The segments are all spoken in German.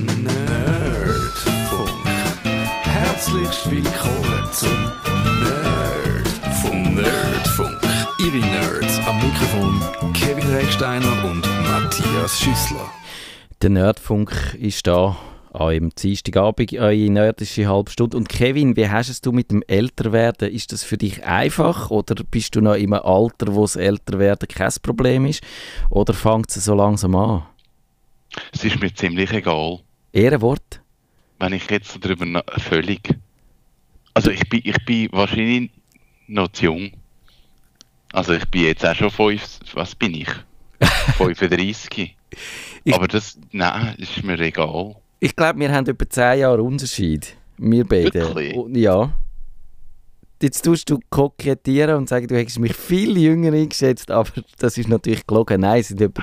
Nerdfunk. Herzlich willkommen zum Nerdfunk. Nerdfunk. Ihre Nerds am Mikrofon Kevin Recksteiner und Matthias Schüssler. Der Nerdfunk ist da an einem Dienstagabend, eure nerdische halbe Stunde. Und Kevin, wie hast es du mit dem Älterwerden? Ist das für dich einfach oder bist du noch im Alter, wo das Älterwerden kein Problem ist? Oder fängt es so langsam an? Es ist mir ziemlich egal, Ehrenwort? wenn ich jetzt darüber na- völlig. Also ich bin, ich bin wahrscheinlich noch zu jung. Also ich bin jetzt auch schon fünf, was bin ich? 35. Ich- Aber das, nein, ist mir egal. Ich glaube, wir haben etwa 10 Jahre Unterschied. Wir beide. Wirklich? Und- Ja. Jetzt tust du kokettieren und sagen, du hättest mich viel jünger eingeschätzt, aber das ist natürlich gelogen. Nein, es sind etwa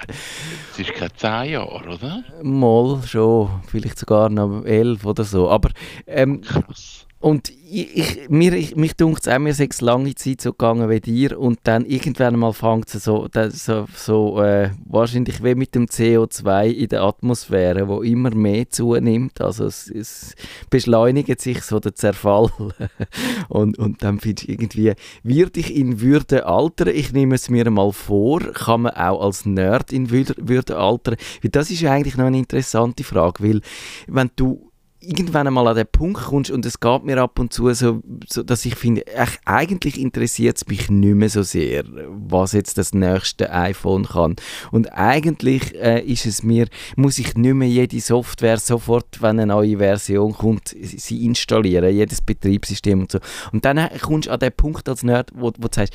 Es ist keine 10 Jahre, oder? mal schon, vielleicht sogar noch 11 oder so. Aber ähm, Krass. Und ich, ich, mir, ich, mich dunkt es auch, mir es lange Zeit so gegangen wie dir und dann irgendwann mal fängt es so, so, so äh, wahrscheinlich wie mit dem CO2 in der Atmosphäre, wo immer mehr zunimmt, also es, es beschleunigt sich so der Zerfall und, und dann findest du irgendwie, wird ich in Würde altern? Ich nehme es mir mal vor, kann man auch als Nerd in Würde, Würde altern? Das ist eigentlich noch eine interessante Frage, weil wenn du irgendwann einmal an den Punkt kommst und es geht mir ab und zu so, so dass ich finde, eigentlich interessiert es mich nicht mehr so sehr, was jetzt das nächste iPhone kann. Und eigentlich äh, ist es mir, muss ich nicht mehr jede Software sofort, wenn eine neue Version kommt, sie installieren, jedes Betriebssystem und so. Und dann äh, kommst du an den Punkt als Nerd, wo, wo du sagst,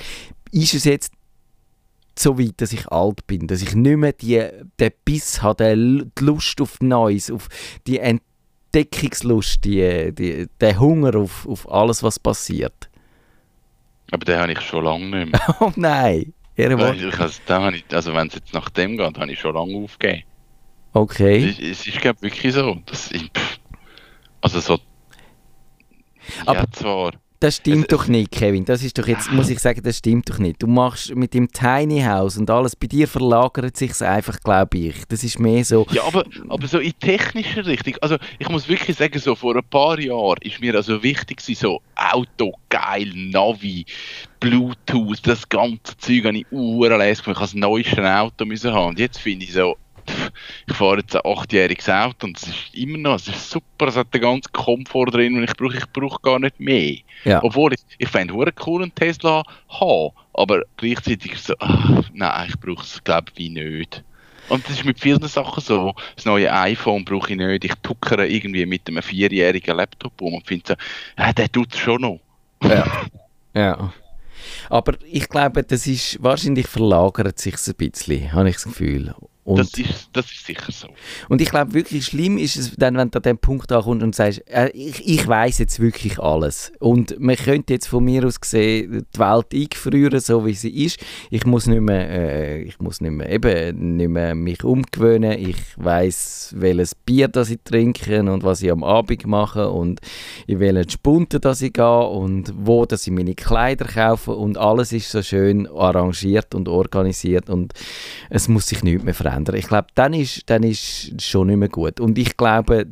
ist es jetzt so weit, dass ich alt bin, dass ich nicht mehr die, den Biss habe, die Lust auf Neues, auf die Entdeckungslust, die, die, den Hunger auf, auf alles, was passiert. Aber den habe ich schon lange nicht mehr. Oh nein! Also, also wenn es jetzt nach dem geht, habe ich schon lange aufgegeben. Okay. Es, es ist glaub, wirklich so. Dass ich, also so. Aber- ja, zwar. Das stimmt Es- doch nicht, Kevin. Das ist doch jetzt, muss ich sagen, das stimmt doch nicht. Du machst mit dem Tiny House und alles, bei dir verlagert sich einfach, glaube ich. Das ist mehr so. Ja, aber, aber so in technischer Richtung. Also ich muss wirklich sagen, so vor ein paar Jahren ist mir also wichtig so Auto, geil, Navi, Bluetooth, das ganze Zeug habe ich urlässig gefunden. Ich habe das neueste Auto müssen haben. Und jetzt finde ich so, ich fahre jetzt ein achtjähriges Auto und es ist immer noch, es ist super, es hat den ganzen Komfort drin und ich brauche ich brauche gar nicht mehr. Ja. Obwohl ich, ich fände es cool, einen Tesla haben, aber gleichzeitig so, ah, nein, ich brauche es, glaube ich, nicht. Und das ist mit vielen Sachen so. Das neue iPhone brauche ich nicht. Ich tuckere irgendwie mit einem vierjährigen Laptop um und finde so, ja, der tut es schon noch. Ja. ja. Aber ich glaube, das ist, wahrscheinlich verlagert sich ein bisschen, habe ich das Gefühl. Und, Das ist, das ist sicher so. und ich glaube, wirklich schlimm ist es dann, wenn du an den Punkt ankommst und sagst, äh, ich, ich weiß jetzt wirklich alles. Und man könnte jetzt von mir aus gesehen die Welt eingefrieren, so wie sie ist. Ich muss nicht mehr, äh, ich muss nicht mehr, eben, nicht mehr mich umgewöhnen. Ich weiß, welches Bier das ich trinke und was ich am Abend mache und in welchen Spunten das ich gehe und wo dass ich meine Kleider kaufe und alles ist so schön arrangiert und organisiert und es muss sich nichts mehr verändern. Ich glaube, dann ist, dann ist schon nicht mehr gut. Und ich glaube,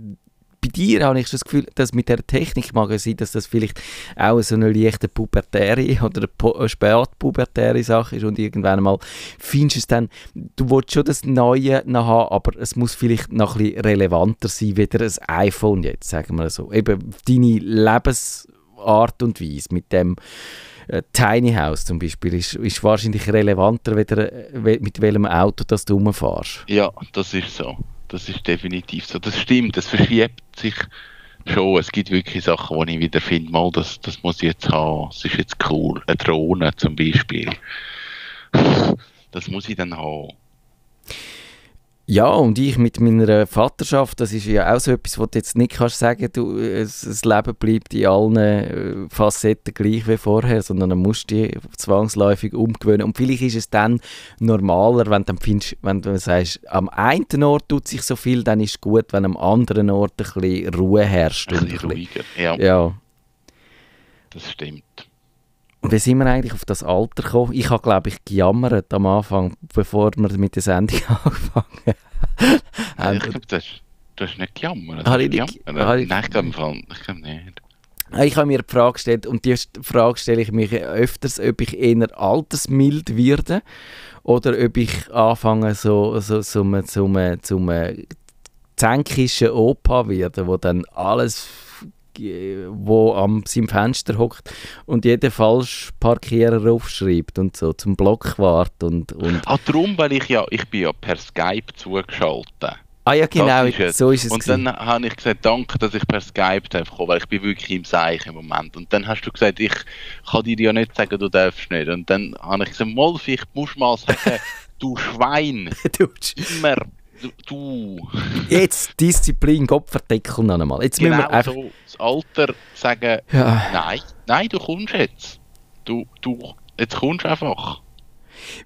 bei dir habe ich das Gefühl, dass mit der Technik mag es sein, dass das vielleicht auch so eine leichte pubertäre oder eine spätpubertäre Sache ist und irgendwann mal findest du es dann, du willst schon das Neue noch haben, aber es muss vielleicht noch ein bisschen relevanter sein, wie ein iPhone jetzt, sagen wir so. Eben deine Lebensart und Weise mit dem Tiny House zum Beispiel ist, ist wahrscheinlich relevanter, weder, äh, mit welchem Auto das du rumfährst. Ja, das ist so. Das ist definitiv so. Das stimmt, das verschiebt sich schon. Es gibt wirklich Sachen, wo ich wieder finde, mal, das, das muss ich jetzt haben. Das ist jetzt cool. Eine Drohne zum Beispiel. Das muss ich dann haben. Ja, und ich mit meiner Vaterschaft, das ist ja auch so etwas, was du jetzt nicht kannst sagen, du, es, das Leben bleibt in allen äh, Facetten gleich wie vorher, sondern dann musst du dich zwangsläufig umgewöhnen. Und vielleicht ist es dann normaler, wenn du, dann findest, wenn du sagst, am einen Ort tut sich so viel, dann ist es gut, wenn am anderen Ort ein bisschen Ruhe herrscht. Ein und bisschen ein bisschen- ruhiger. Ja, Ja. das stimmt. Wie sind wir eigentlich auf das Alter gekommen? Ich habe, glaube ich, gejammert am Anfang, bevor wir mit der Sendung angefangen haben. ich glaube, das, Du hast nicht gejammert. Habe ich nicht- gejammert? ich- Nein, ich glaube Fall- ich glaube nicht. Ich habe mir die Frage gestellt, und die Frage stelle ich mir öfters, ob ich eher altersmild werde oder ob ich anfange, so, so, so, so, so, so, so zänkischen Opa werde, wo dann alles äh, wo am seinem Fenster hockt und jeden Falschparkierer aufschreibt und so zum Blockwart und, und Ah, darum, weil ich ja, ich bin ja per Skype zugeschaltet. ah ja genau ist so ist es Und gewesen. dann habe ich gesagt, danke, dass ich per Skype darf kommen, weil ich bin wirklich im Seich im Moment. Und dann hast du gesagt, ich kann dir ja nicht sagen, du darfst nicht. Und dann habe ich gesagt, vielleicht musst du mal sagen, du Schwein, Du- immer, du, jetzt Disziplin Kopfverdeckel noch einmal jetzt müssen Genau wir einfach so, das Alter sagen, ja. nein, nein, du kommst jetzt. Du, du, jetzt kommst einfach.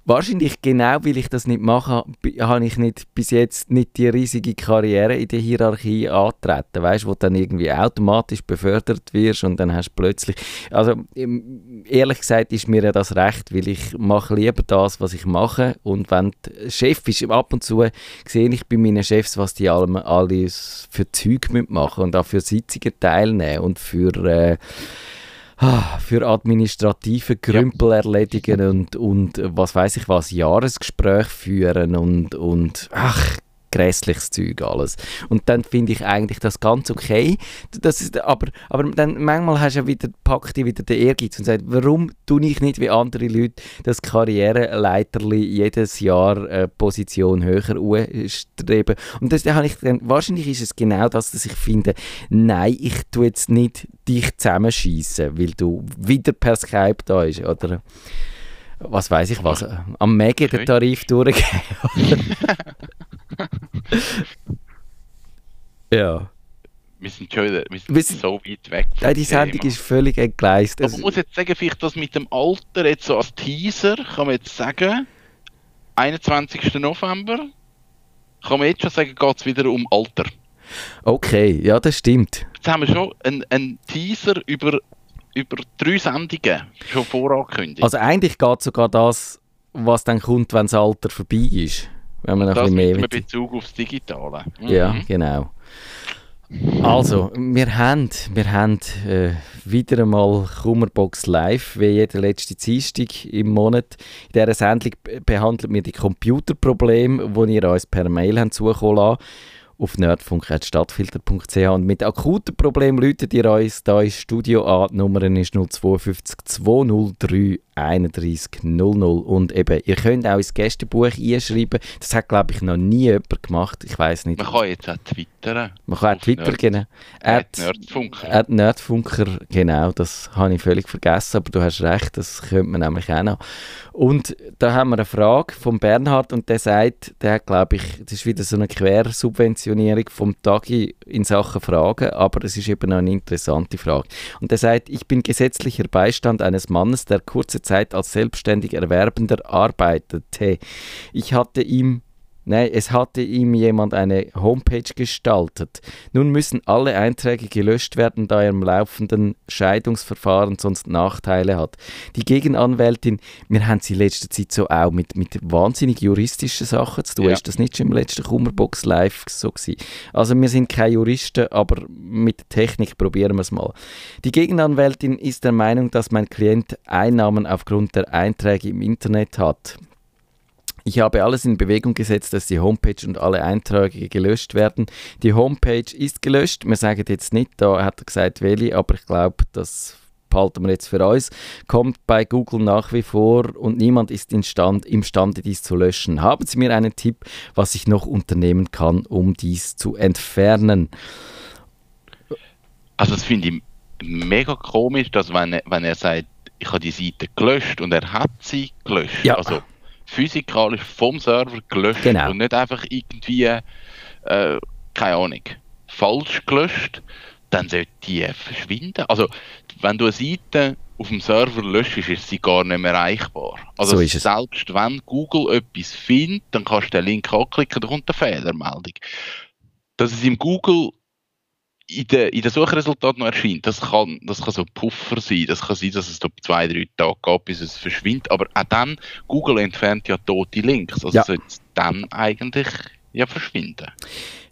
Wahrscheinlich genau, weil ich das nicht mache, habe ich nicht, bis jetzt nicht die riesige Karriere in der Hierarchie antreten, weißt, wo du dann irgendwie automatisch befördert wirst und dann hast du plötzlich, also ehrlich gesagt ist mir ja das recht, weil ich mache lieber das, was ich mache. Und wenn Chef ist, ab und zu sehe ich bei meinen Chefs, was die alle, alles für Zeug machen und auch für Sitzungen teilnehmen und für äh, für administrative Grümpel erledigen und, und was weiß ich was, Jahresgespräch führen und, und ach, grässliches Zeug alles. Und dann finde ich eigentlich das ganz okay. Das ist, aber, aber dann manchmal hast du ja wieder, packt dich wieder der Ehrgeiz und sagt, warum tue ich nicht wie andere Leute das Karriereleiterli jedes Jahr äh, Position höher streben. Und das, da habe ich dann, wahrscheinlich ist es genau das, dass ich finde, nein, ich tue jetzt nicht dich zusammenschießen, weil du wieder per Skype da bist, oder was weiß ich was, am Mega den. Tarif durchgehen. ja. Wir sind schon wir sind, Wir sind- so weit weg vom Nein, die Sendung Thema. ist völlig entgleist. Aber man muss jetzt sagen, vielleicht das mit dem Alter, jetzt so als Teaser, kann man jetzt sagen, 21. November, kann man jetzt schon sagen, geht es wieder um Alter. okay, ja, das stimmt. Jetzt haben wir schon einen, einen Teaser über, über drei Sendungen schon vorangekündigt. Also eigentlich geht sogar das, was dann kommt, wenn das Alter vorbei ist. Wenn man das ein bisschen mit mehr will. Bezug aufs Digitale. Mhm. Ja, genau. Also, wir haben, wir haben äh, wieder einmal Kummerbox live, wie jeden letzten Dienstag im Monat. In dieser Sendung be- behandeln wir die Computerprobleme, die ihr uns per Mail zukommen lassen auf nerdfunk.stadtfilter.ch und mit akuten Problemen läutet ihr uns da ins Studio an. Die Nummer ist 052 203 31 00 und eben, ihr könnt auch ins Gästebuch einschreiben. Das hat, glaube ich, noch nie jemand gemacht. Ich weiß nicht. Man kann jetzt auch twittern. Man kann auch Auf Twitter, Nerd- genau. At Nerdfunker. At Nerdfunker, genau, das habe ich völlig vergessen, aber du hast recht, das könnte man nämlich auch noch. Und da haben wir eine Frage von Bernhard und der sagt, der hat, glaube ich, das ist wieder so eine Quersubventionierung vom Tagi in Sachen Fragen, aber es ist eben noch eine interessante Frage. Und der sagt, ich bin gesetzlicher Beistand eines Mannes, der kurze Zeit als selbstständig Erwerbender arbeitete. Ich hatte ihm Nein, es hatte ihm jemand eine Homepage gestaltet. Nun müssen alle Einträge gelöscht werden, da er im laufenden Scheidungsverfahren sonst Nachteile hat. Die Gegenanwältin, wir haben sie in letzter Zeit so auch mit, mit wahnsinnig juristischen Sachen zu tun. Ja. Ist das nicht schon im letzten Kummerbox live so gewesen? Also wir sind keine Juristen, aber mit Technik probieren wir es mal. Die Gegenanwältin ist der Meinung, dass mein Klient Einnahmen aufgrund der Einträge im Internet hat. Ich habe alles in Bewegung gesetzt, dass die Homepage und alle Einträge gelöscht werden. Die Homepage ist gelöscht. Wir sagen jetzt nicht, da hat er gesagt, welche, aber ich glaube, das behalten wir jetzt für uns. Kommt bei Google nach wie vor und niemand ist in Stand, imstande, dies zu löschen. Haben Sie mir einen Tipp, was ich noch unternehmen kann, um dies zu entfernen? Also das finde ich mega komisch, dass wenn er, wenn er sagt, ich habe die Seite gelöscht und er hat sie gelöscht. Ja. Also physikalisch vom Server gelöscht Genau. und nicht einfach irgendwie, äh, keine Ahnung, falsch gelöscht, dann sollte die verschwinden. Also wenn du eine Seite auf dem Server löschst, ist sie gar nicht mehr erreichbar. Also So selbst wenn Google etwas findet, dann kannst du den Link anklicken, da kommt eine Fehlermeldung. Dass es im Google in den, in den Suchresultaten noch erscheint, das kann, das kann so ein Puffer sein. Das kann sein, dass es da zwei, drei Tage geht, bis es verschwindet. Aber auch dann, Google entfernt ja tote Links. Also Ja. sollte es dann eigentlich ja verschwinden.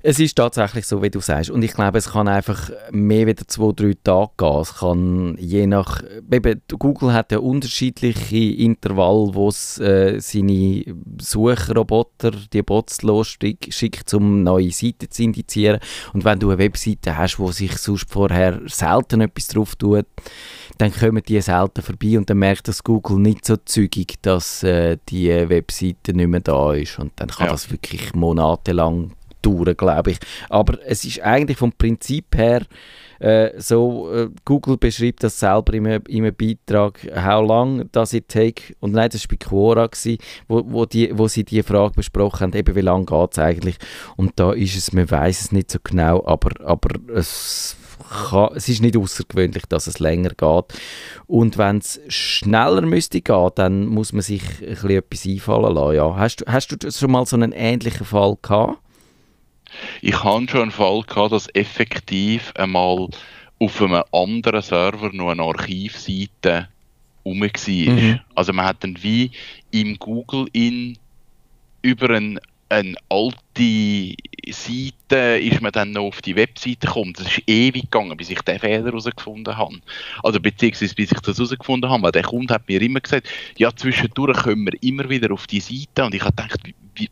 Es ist tatsächlich so, wie du sagst. Und ich glaube, es kann einfach mehr wieder zwei, drei Tage gehen. Es kann je nach. Eben, Google hat ja unterschiedliche Intervalle, wo es äh, seine Suchroboter, die Bots losschickt, um neue Seiten zu indizieren. Und wenn du eine Webseite hast, wo sich sonst vorher selten etwas drauf tut, dann kommen die selten vorbei und dann merkt das Google nicht so zügig, dass äh, die Webseite nicht mehr da ist. Und dann kann ja. das wirklich monatelang dauern, glaube ich. Aber es ist eigentlich vom Prinzip her äh, so, äh, Google beschreibt das selber in einem, in einem Beitrag, how long does it take, und nein, das war bei Quora, gewesen, wo, wo, die, wo sie diese Frage besprochen haben, eben wie lange geht es eigentlich, und da ist es, man weiß es nicht so genau, aber, aber es kann, es ist nicht außergewöhnlich, dass es länger geht. Und wenn es schneller müsste gehen, dann muss man sich ein bisschen etwas einfallen lassen. Ja. Hast, hast du schon mal so einen ähnlichen Fall gehabt? Ich hatte schon einen Fall gehabt, dass effektiv einmal auf einem anderen Server noch eine Archivseite rum war. Mhm. Also man hat dann wie im Google in über einen eine alte Seite ist man dann noch auf die Webseite gekommen. Das ist ewig gegangen, bis ich den Fehler herausgefunden habe. Also beziehungsweise bis ich das herausgefunden habe, weil der Kunde hat mir immer gesagt, ja zwischendurch kommen wir immer wieder auf die Seite und ich habe gedacht,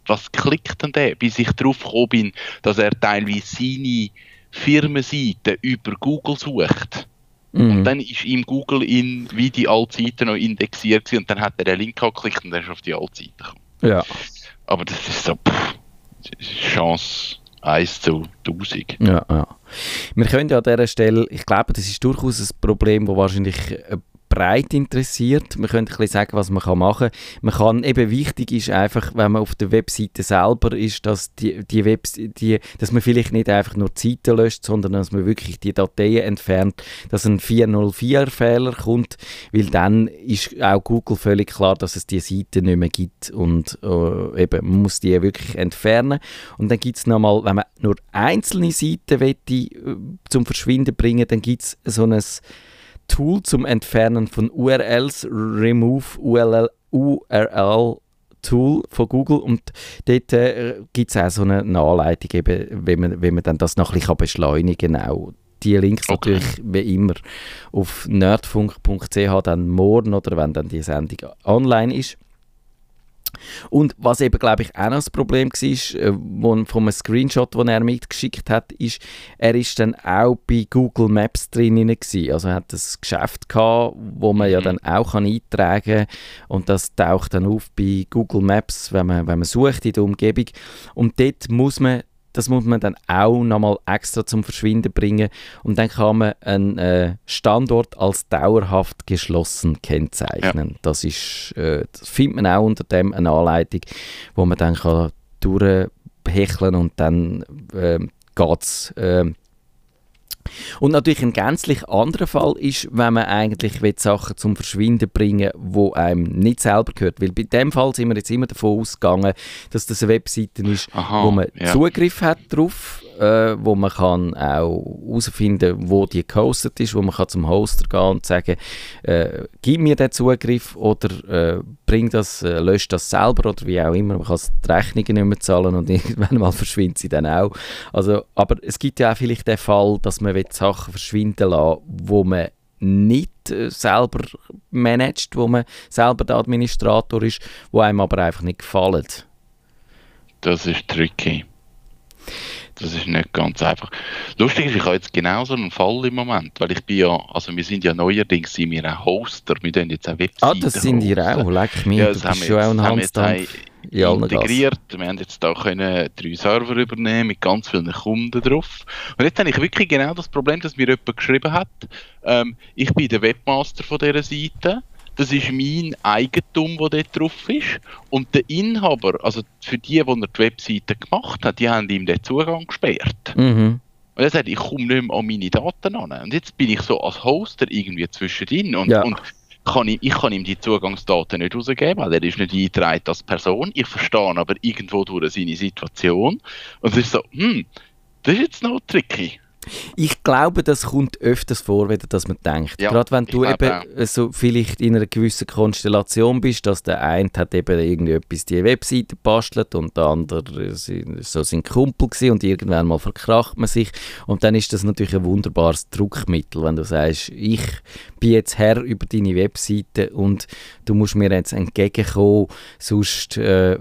was klickt denn der, bis ich darauf gekommen bin, dass er teilweise seine Firmenseite über Google sucht. Mhm. Und dann ist ihm Google in, wie die alte Seite noch indexiert und dann hat er den Link angeklickt und dann ist auf die alte Seite gekommen. Ja. Aber das ist so, pff, Chance 1 zu 1000. Ja, ja. Wir können ja an dieser Stelle, ich glaube, das ist durchaus ein Problem, das wahrscheinlich breit interessiert. Man könnte ein bisschen sagen, was man machen kann. Man kann, eben wichtig ist einfach, wenn man auf der Webseite selber ist, dass, die, die Web, die, dass man vielleicht nicht einfach nur die Seite löscht, sondern dass man wirklich die Dateien entfernt, dass ein 404-Fehler kommt, weil dann ist auch Google völlig klar, dass es die Seite nicht mehr gibt und äh, eben, man muss die wirklich entfernen. Und dann gibt es nochmal, wenn man nur einzelne Seiten will, äh, zum Verschwinden bringen, dann gibt es so ein Tool zum Entfernen von URLs, Remove URL, URL Tool von Google und dort äh, gibt es auch so eine, Anleitung, eben, wie, man, wie man dann das noch ein bisschen beschleunigen kann. Auch die Links okay. natürlich wie immer auf nerdfunk.ch dann morgen oder wenn dann die Sendung online ist. Und was eben, glaube ich, auch noch das Problem war, äh, von einem Screenshot, den er mitgeschickt hat, ist, er ist dann auch bei Google Maps drin gewesen. Also er hat ein Geschäft gehabt, wo man ja mhm. dann auch kann eintragen kann und das taucht dann auf bei Google Maps, wenn man, wenn man sucht in der Umgebung. Und dort muss man das muss man dann auch nochmal extra zum Verschwinden bringen und dann kann man einen äh, Standort als dauerhaft geschlossen kennzeichnen. Ja. Das, ist, äh, das findet man auch unter dem eine Anleitung, wo man dann kann durchhecheln und dann äh, geht es äh, und natürlich ein gänzlich anderer Fall ist, wenn man eigentlich will, Sachen zum Verschwinden bringen wo einem nicht selber gehört. Weil bei dem Fall sind wir jetzt immer davon ausgegangen, dass das eine Webseite ist, Aha, wo man ja. Zugriff hat drauf äh, wo man kann auch herausfinden wo die gehostet ist, wo man kann zum Hoster gehen und sagen, äh, gib mir den Zugriff oder äh, bring das, äh, löscht das selber oder wie auch immer. Man kann die Rechnungen nicht mehr zahlen und irgendwann mal verschwindet sie dann auch. Also, aber es gibt ja auch vielleicht den Fall, dass man Sachen verschwinden lassen wo man nicht äh, selber managt, wo man selber der Administrator ist, wo einem aber einfach nicht gefallen. Das ist tricky. Das ist nicht ganz einfach. Lustig ist, ich habe jetzt genau so einen Fall im Moment, weil ich bin ja, also wir sind ja neuerdings sind wir ein Hoster, wir tun jetzt eine Webseite Ah, das sind ihr auch, leck mich, ja, das du bist schon auch ein Handstand integriert. Wir haben jetzt da können drei Server übernehmen mit ganz vielen Kunden drauf. Und jetzt habe ich wirklich genau das Problem, dass mir jemand geschrieben hat, ähm, ich bin der Webmaster von dieser Seite das ist mein Eigentum, das dort drauf ist. Und der Inhaber, also für die, die er die Webseite gemacht hat, die haben ihm den Zugang gesperrt. Mhm. Und er sagt, ich komme nicht mehr an meine Daten an. Und jetzt bin ich so als Hoster irgendwie zwischendrin und, ja. und kann ich, ich kann ihm die Zugangsdaten nicht rausgeben, weil er ist nicht eingetragen als Person. Ich verstehe aber irgendwo durch seine Situation. Und es ist so, hm, das ist jetzt noch tricky. Ich glaube, das kommt öfters vor, wenn dass man denkt. Ja, Gerade wenn du eben so vielleicht in einer gewissen Konstellation bist, dass der eine hat eben irgendwie etwas die Webseite bastelt und der andere so sein Kumpel gewesen und irgendwann mal verkracht man sich und dann ist das natürlich ein wunderbares Druckmittel, wenn du sagst, ich bin jetzt Herr über deine Webseite und du musst mir jetzt entgegenkommen, sonst äh,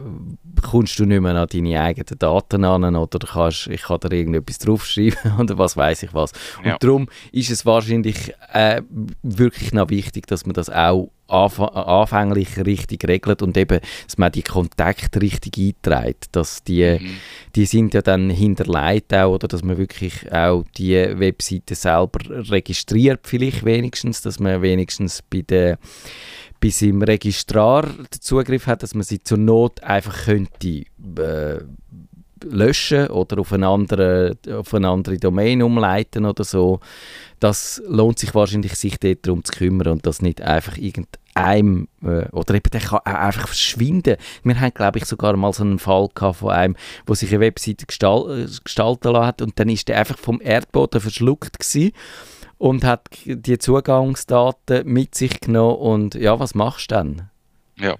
kommst du nicht mehr an deine eigenen Daten an oder kannst, ich kann da irgendetwas draufschreiben oder was weiß ich was. Und Ja. darum ist es wahrscheinlich äh, wirklich noch wichtig, dass man das auch anf anfänglich richtig regelt und eben, dass man die Kontakte richtig einträgt, dass die, Mhm. die sind ja dann hinterlegt auch, oder dass man wirklich auch die Webseite selber registriert vielleicht wenigstens, dass man wenigstens bei der bei seinem Registrar den Zugriff hat, dass man sie zur Not einfach könnte äh, löschen oder auf eine, andere, auf eine andere Domain umleiten oder so. Das lohnt sich wahrscheinlich, sich dort darum zu kümmern und das nicht einfach irgendeinem äh, oder eben der kann auch einfach verschwinden. Wir haben, glaube ich, sogar mal so einen Fall gehabt von einem, wo sich eine Webseite gestal äh, gestalten lassen hat und dann ist der einfach vom Erdboden verschluckt gewesen und hat die Zugangsdaten mit sich genommen und ja, was machst du dann? Ja.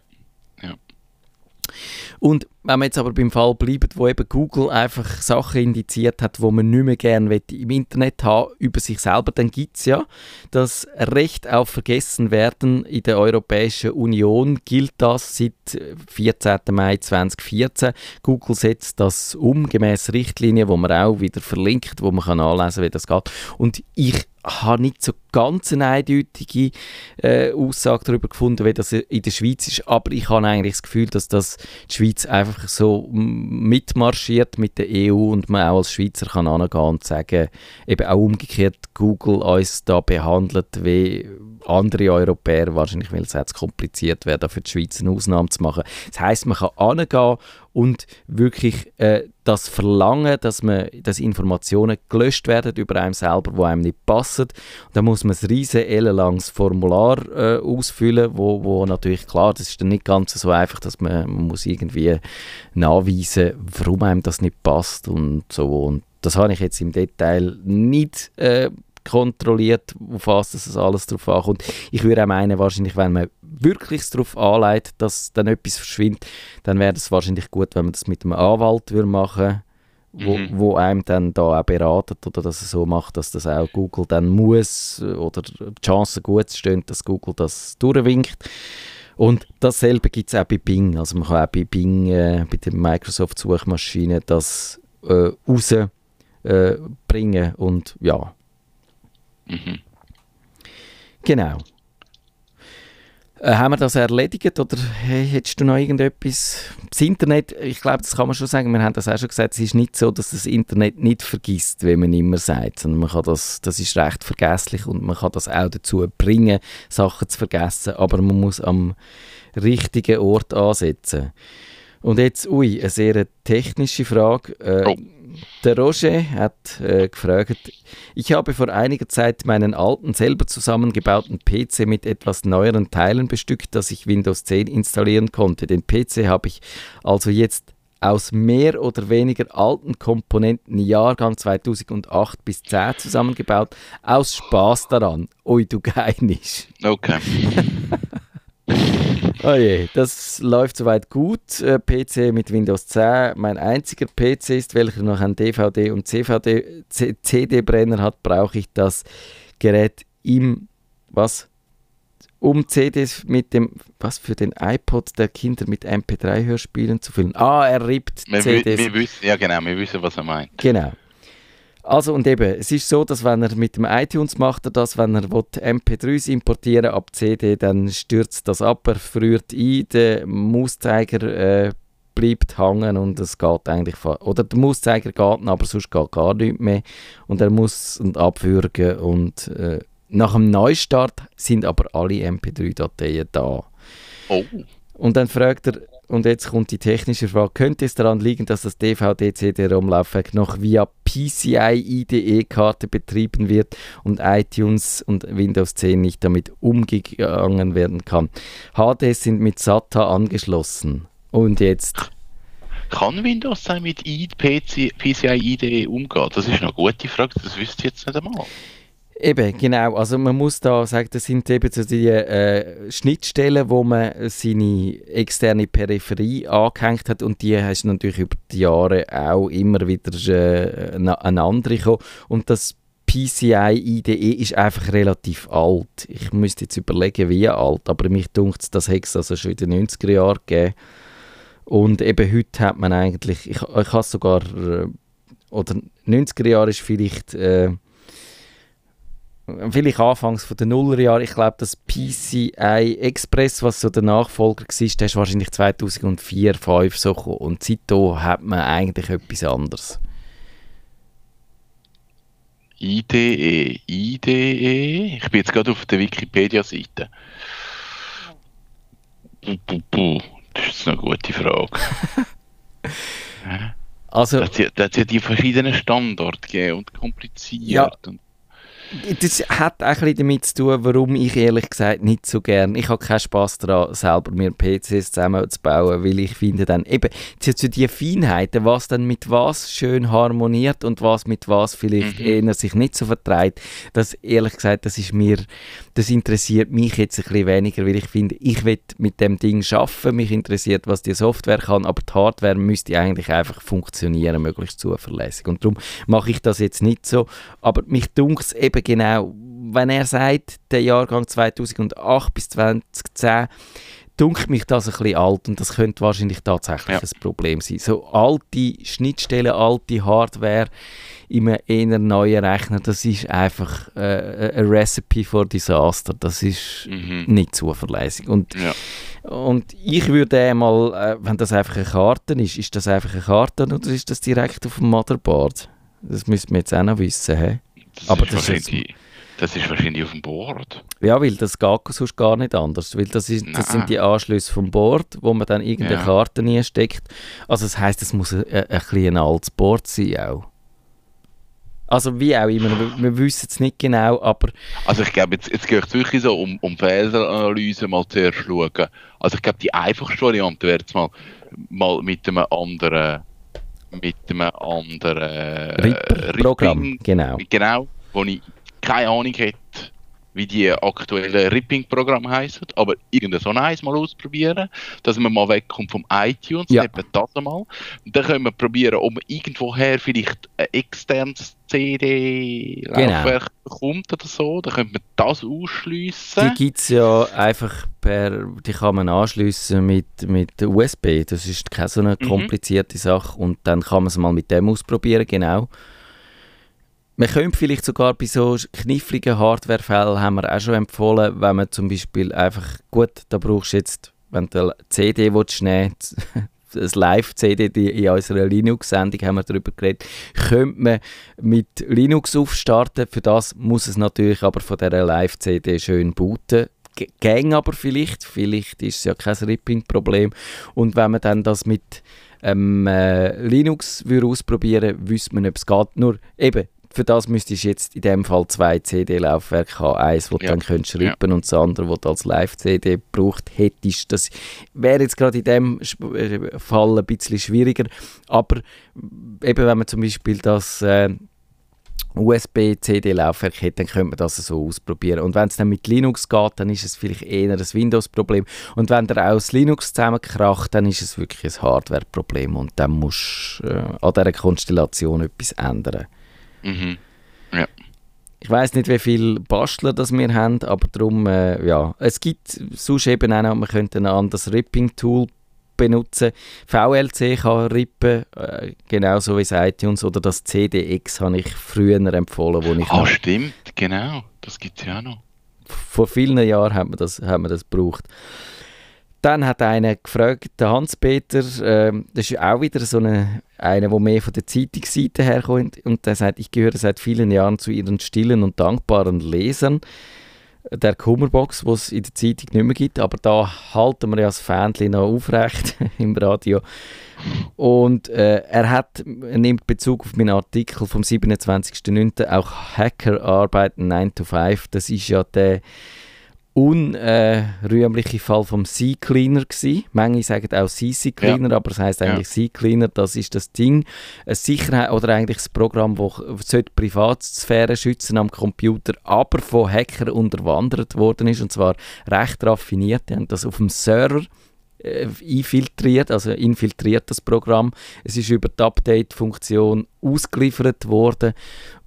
Und wenn wir jetzt aber beim Fall bleiben, wo eben Google einfach Sachen indiziert hat, wo man nicht mehr gerne im Internet haben über sich selber, dann gibt es ja das Recht auf Vergessenwerden in der Europäischen Union. Gilt das seit 14. Mai 2014. Google setzt das um, gemäß Richtlinien, wo man auch wieder verlinkt, wo man kann anlesen wie das geht. Und ich habe nicht so ganz eine eindeutige äh, Aussage darüber gefunden, wie das in der Schweiz ist, aber ich habe eigentlich das Gefühl, dass das die Schweiz einfach so mitmarschiert mit der EU und man auch als Schweizer kann angehen und sagen, eben auch umgekehrt Google uns da behandelt wie andere Europäer, wahrscheinlich weil es jetzt kompliziert wäre, da für die Schweiz eine Ausnahme zu machen. Das heißt, man kann angehen und wirklich äh, das verlangen, dass, man, dass Informationen gelöscht werden über einem selber, wo einem nicht passen. Dann muss man ein riesen ellenlanges Formular äh, ausfüllen, wo, wo natürlich klar, das ist dann nicht ganz so einfach, dass man, man muss irgendwie nachweisen, warum einem das nicht passt und so. Und das habe ich jetzt im Detail nicht äh, kontrolliert, auf was das alles drauf ankommt. Ich würde auch meinen, wahrscheinlich, wenn man wirklich darauf anlegt, dass dann etwas verschwindet, dann wäre es wahrscheinlich gut, wenn man das mit einem Anwalt würde machen wo, Mhm. wo einem dann da auch beratet oder dass er so macht, dass das auch Google dann muss äh, oder die Chancen gut stehen, dass Google das durchwinkt. Und dasselbe gibt es auch bei Bing. Also man kann auch bei Bing, äh, bei der Microsoft-Suchmaschine, das äh, rausbringen äh, und ja, Mhm. Genau. Äh, haben wir das erledigt oder hey, hättest du noch irgendetwas? Das Internet, ich glaube, das kann man schon sagen, wir haben das auch schon gesagt, es ist nicht so, dass das Internet nicht vergisst, wie man immer sagt, sondern man kann das, das ist recht vergesslich und man kann das auch dazu bringen, Sachen zu vergessen, aber man muss am richtigen Ort ansetzen. Und jetzt, ui, eine sehr technische Frage. Äh, Oh. Der Roger hat äh, gefragt, ich habe vor einiger Zeit meinen alten, selber zusammengebauten PC mit etwas neueren Teilen bestückt, dass ich Windows 10 installieren konnte. Den PC habe ich also jetzt aus mehr oder weniger alten Komponenten Jahrgang 2008 bis 10 zusammengebaut, aus Spaß daran. Ui, du Geinisch. Okay. Oh je, das läuft soweit gut. Äh, PC mit Windows 10. Mein einziger PC ist, welcher noch einen DVD und CD-Brenner hat, brauche ich das Gerät im, was? Um CDs mit dem, was für den iPod der Kinder mit MP3-Hörspielen zu füllen. Ah, er rippt Wir, CDs. wir wissen, ja genau, wir wissen, was er meint. Genau. Also und eben, es ist so, dass wenn er mit dem iTunes macht, er das, wenn er will, MP3s importieren ab CD, dann stürzt das ab, er friert ein, der Mauszeiger äh, bleibt hängen und es geht eigentlich oder der Mauszeiger geht, noch, aber sonst geht gar nichts mehr und er muss und abwürgen und äh, nach dem Neustart sind aber alle MP3-Dateien da. Oh. Und dann fragt er, und jetzt kommt die technische Frage, könnte es daran liegen, dass das DVD-CD-ROM-Laufwerk noch via PCI-IDE-Karte betrieben wird und iTunes und Windows 10 nicht damit umgegangen werden kann? HDs sind mit SATA angeschlossen. Und jetzt, Kann Windows 10 mit PC, PCI IDE umgehen? Das ist eine gute Frage, das wüsste ich jetzt nicht einmal. Eben, genau. Also man muss da sagen, das sind eben so die äh, Schnittstellen, wo man seine externe Peripherie angehängt hat und die hast natürlich über die Jahre auch immer wieder äh, eine andere gekommen. Und das PCI IDE ist einfach relativ alt. Ich müsste jetzt überlegen, wie alt, aber mich dunkt das hätte es also schon in den 90er Jahren gegeben. Und eben heute hat man eigentlich, ich, ich habe sogar, äh, oder 90er Jahre ist vielleicht... Äh, vielleicht anfangs von den Nullerjahren, ich glaube, das PCI Express, was so der Nachfolger war, der ist wahrscheinlich 2004, 2005 so gekommen. Und seitdem hat man eigentlich etwas anderes. IDE, IDE, ich bin jetzt gerade auf der Wikipedia-Seite. Das ist eine gute Frage. also, da hat ja die verschiedenen Standorte gegeben und kompliziert. Ja, und das hat auch ein damit zu tun, warum ich ehrlich gesagt nicht so gern. Ich habe keinen Spaß daran, selber mir PCs zusammenzubauen, weil ich finde dann eben zu die Feinheiten, was dann mit was schön harmoniert und was mit was vielleicht mhm. eher sich nicht so vertreibt, das ehrlich gesagt, das ist mir, das interessiert mich jetzt ein bisschen weniger, weil ich finde, ich will mit dem Ding schaffen, mich interessiert, was die Software kann, aber die Hardware müsste eigentlich einfach funktionieren, möglichst zuverlässig. Und darum mache ich das jetzt nicht so, aber mich dunkt es eben eben genau, wenn er sagt, der Jahrgang 2008 bis 2010, dunkelt mich das ein bisschen alt und das könnte wahrscheinlich tatsächlich ja. ein Problem sein. So alte Schnittstellen, alte Hardware in einem eher neuen Rechner, das ist einfach äh, ein Recipe for Disaster. Das ist mhm. nicht zuverlässig. Und, ja. und ich würde mal, äh, wenn das einfach eine Karte ist, ist das einfach eine Karte oder ist das direkt auf dem Motherboard? Das müsste man jetzt auch noch wissen. He? Das aber ist das, ist das ist wahrscheinlich auf dem Board. Ja, weil das geht sonst gar nicht anders. Weil das, ist, das sind die Anschlüsse vom Board, wo man dann irgendeine ja. Karte nie steckt. Also das heisst, es muss ein, ein, ein, ein altes Board sein auch. Also wie auch immer, wir, wir wissen es nicht genau, aber... Also ich glaube, jetzt, jetzt geht es wirklich so um, um Fehleranalyse mal zuerst schauen. Also ich glaube, die einfachste Variante wäre jetzt mal, mal mit einem anderen mit einem anderen Ripping-Programm, genau. Genau, wo ich keine Ahnung hätte, wie die aktuellen Ripping-Programme heißen, aber irgendein so eins mal ausprobieren, dass man mal wegkommt vom iTunes, ja. eben das einmal. Und dann können wir probieren, ob man irgendwoher vielleicht ein externes CD-Laufwerk genau. bekommt oder so, dann könnte man das ausschliessen. Die gibt es ja einfach per, die kann man anschliessen mit, mit USB, das ist keine so eine mhm. komplizierte Sache und dann kann man es mal mit dem ausprobieren, genau. Man könnte vielleicht sogar bei so kniffligen Hardwarefällen, haben wir auch schon empfohlen, wenn man zum Beispiel einfach, gut, da brauchst du jetzt, wenn du eine CD willst, nehmen das Live-CD in unserer Linux-Sendung haben wir darüber geredet, könnte man mit Linux aufstarten. Für das muss es natürlich aber von dieser Live-CD schön booten. Gäng aber vielleicht, vielleicht ist es ja kein Ripping-Problem. Und wenn man dann das mit ähm, äh, Linux ausprobieren würde, wüsste man, ob es geht. Nur eben, für das müsstest du jetzt in dem Fall zwei CD-Laufwerke haben. Eins, das ja. du dann könntest schreiben ja. und das andere, das du als Live-CD braucht hättest. Das wäre jetzt gerade in dem äh, Fall ein bisschen schwieriger. Aber eben, wenn man zum Beispiel das äh, USB-CD-Laufwerk hat, dann könnte man das so ausprobieren. Und wenn es dann mit Linux geht, dann ist es vielleicht eher ein Windows-Problem. Und wenn der aus Linux zusammenkracht, dann ist es wirklich ein Hardware-Problem. Und dann musst du äh, an dieser Konstellation etwas ändern. Mhm. Ja. Ich weiß nicht, wie viele Bastler das wir haben, aber darum, äh, ja. Es gibt sonst eben auch noch, man könnte ein anderes Ripping-Tool benutzen. VLC kann rippen, äh, genauso wie das iTunes oder das CDX habe ich früher empfohlen. Wo ich ah, stimmt, genau. Das gibt es ja auch noch. Vor vielen Jahren hat man das, hat man das gebraucht. Dann hat einer gefragt, der Hans-Peter, äh, das ist auch wieder so eine, einer, der mehr von der Zeitungsseite herkommt, und der sagt, ich gehöre seit vielen Jahren zu ihren stillen und dankbaren Lesern der Kummerbox, die es in der Zeitung nicht mehr gibt, aber da halten wir ja das Fähnchen noch aufrecht im Radio. Und äh, er, hat, er nimmt Bezug auf meinen Artikel vom 27.09. auch Hacker arbeiten 9 to 5. Das ist ja der unrühmliche Fall vom Sea Cleaner gewesen. Manche sagen auch CC Cleaner, ja. aber es heißt eigentlich ja. Sea Cleaner. Das ist das Ding, eine Sicherheit oder eigentlich das Programm, das die Privatsphäre schützen am Computer, aber von Hackern unterwandert worden ist und zwar recht raffiniert. Die haben das auf dem Server äh, infiltriert, also infiltriert das Programm. Es ist über die Update-Funktion ausgeliefert worden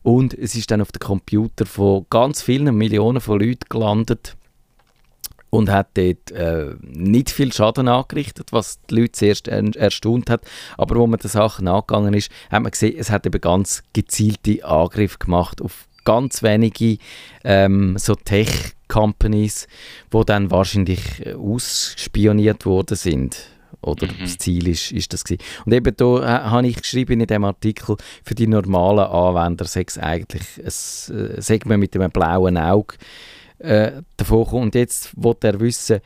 und es ist dann auf den Computer von ganz vielen Millionen von Leuten gelandet und hat dort äh, nicht viel Schaden angerichtet, was die Leute zuerst er erstaunt hat. Aber wo man der Sache nachgegangen ist, hat man gesehen, es hat eben ganz gezielte Angriffe gemacht auf ganz wenige ähm, so Tech-Companies, wo dann wahrscheinlich äh, ausspioniert worden sind. Oder mhm. das Ziel ist, ist das gewesen. Und eben da äh, habe ich geschrieben in dem Artikel, für die normalen Anwender sei es eigentlich, es, äh, wir mit einem blauen Auge, äh, davor kommt. Und jetzt wollte er wissen,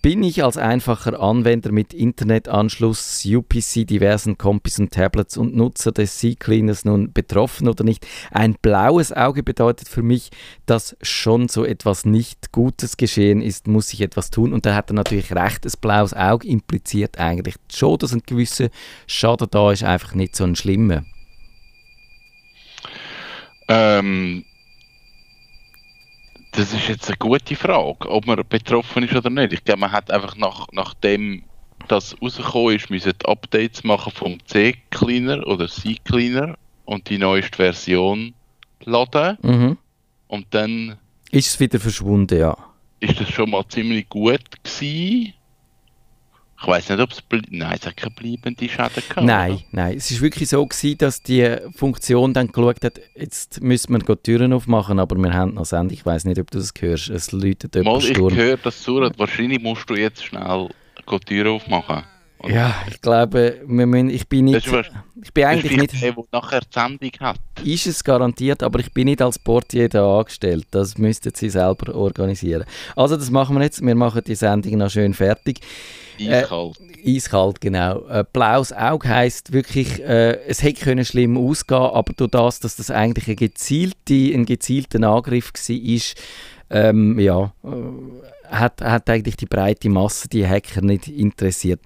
bin ich als einfacher Anwender mit Internetanschluss, UPC, diversen Compis und Tablets und Nutzer des C-Cleaners nun betroffen oder nicht? Ein blaues Auge bedeutet für mich, dass schon so etwas nicht Gutes geschehen ist, muss ich etwas tun. Und da hat er natürlich recht, ein blaues Auge impliziert eigentlich schon, dass ein gewisser Schaden da ist, einfach nicht so ein schlimmer. Ähm, das ist jetzt eine gute Frage, ob man betroffen ist oder nicht. Ich glaube, man hat einfach nach, nachdem das rausgekommen ist, müssen Updates machen vom C-Cleaner oder C-Cleaner und die neueste Version laden. Mhm. Und dann ist es wieder verschwunden, ja. Ist das schon mal ziemlich gut gewesen. Ich weiß nicht, ob es nein, es hat keine bleibende Schäden gehabt. Nein, oder? nein. Es ist wirklich so gewesen, dass die Funktion dann geschaut hat, jetzt müssen wir die Türen aufmachen, aber wir haben noch Send. Ich weiß nicht, ob du das hörst. Es läutet Mal, ich höre das surrt. Wahrscheinlich musst du jetzt schnell die Türen aufmachen. Oder? Ja, ich glaube, wir müssen, ich bin nicht. Das ich bin eigentlich nicht. Der, der nachher die Sendung hat. Ist es garantiert, aber ich bin nicht als Portier da angestellt. Das müssten Sie selber organisieren. Also, das machen wir jetzt. Wir machen die Sendung noch schön fertig. Eiskalt. Äh, eiskalt, genau. Äh, blaues Auge heisst wirklich, äh, es hätte können schlimm ausgehen aber durch das, dass das eigentlich ein, gezielte, ein gezielter Angriff war, ähm, ja, äh, hat, hat eigentlich die breite Masse, die Hacker nicht interessiert.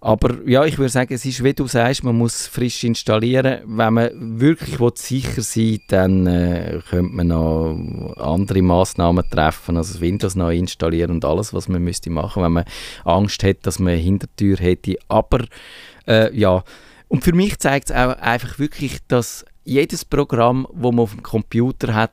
Aber ja, ich würde sagen, es ist, wie du sagst, man muss frisch installieren. Wenn man wirklich sicher sein dann äh, könnte man noch andere Massnahmen treffen, also Windows neu installieren und alles, was man müsste machen, wenn man Angst hat, dass man eine Hintertür hätte. Aber äh, ja, und für mich zeigt es auch einfach wirklich, dass jedes Programm, das man auf dem Computer hat,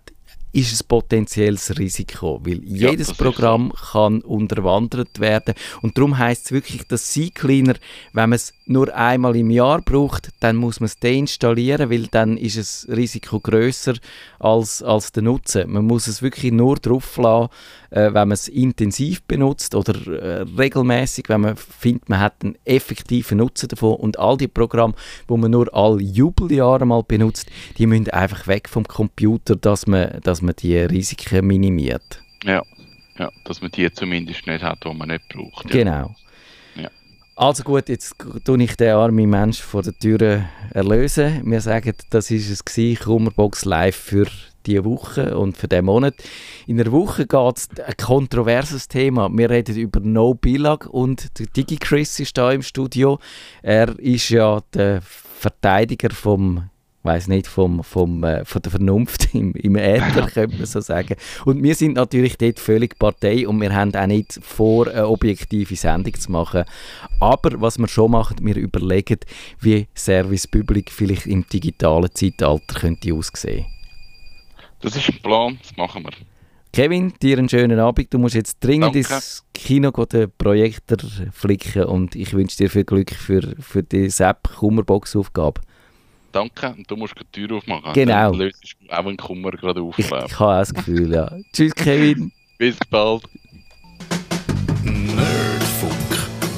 ist ein potenzielles Risiko, weil ja, jedes Programm so. kann unterwandert werden und darum heißt es wirklich, dass C-Cleaner, wenn man es nur einmal im Jahr braucht, dann muss man es deinstallieren, weil dann ist das Risiko größer als, als der Nutzen. Man muss es wirklich nur drauf lassen, äh, wenn man es intensiv benutzt oder äh, regelmäßig, wenn man findet, man hat einen effektiven Nutzen davon und all die Programme, wo man nur alle Jubeljahre mal benutzt, die müssen einfach weg vom Computer, dass man, dass man die Risiken minimiert. Ja, ja dass man die zumindest nicht hat, die man nicht braucht. Ja. Genau. Also gut, jetzt tue ich den armen Mensch vor der Tür erlösen. Wir sagen, das ist es gewesen, Kummerbox live für diese Woche und für diesen Monat. In der Woche geht es ein kontroverses Thema. Wir reden über No Billag und der DigiChris ist da im Studio. Er ist ja der Verteidiger vom weiß nicht, vom, vom, äh, von der Vernunft im, im Äther, könnte man so sagen. Und wir sind natürlich dort völlig Partei und wir haben auch nicht vor, eine objektive Sendung zu machen. Aber was wir schon machen, wir überlegen, wie Service Public vielleicht im digitalen Zeitalter könnte aussehen. Das ist ein Plan, das machen wir. Kevin, dir einen schönen Abend. Du musst jetzt dringend Danke. ins Kino den Projektor flicken und ich wünsche dir viel Glück für, für die Sepp-Kummerbox-Aufgabe danke und du musst die Tür aufmachen. Genau. Dann löst auch einen Kummer gerade auf. Ich, ich habe auch das Gefühl, ja. Tschüss, Kevin. Bis bald. Nerdfunk.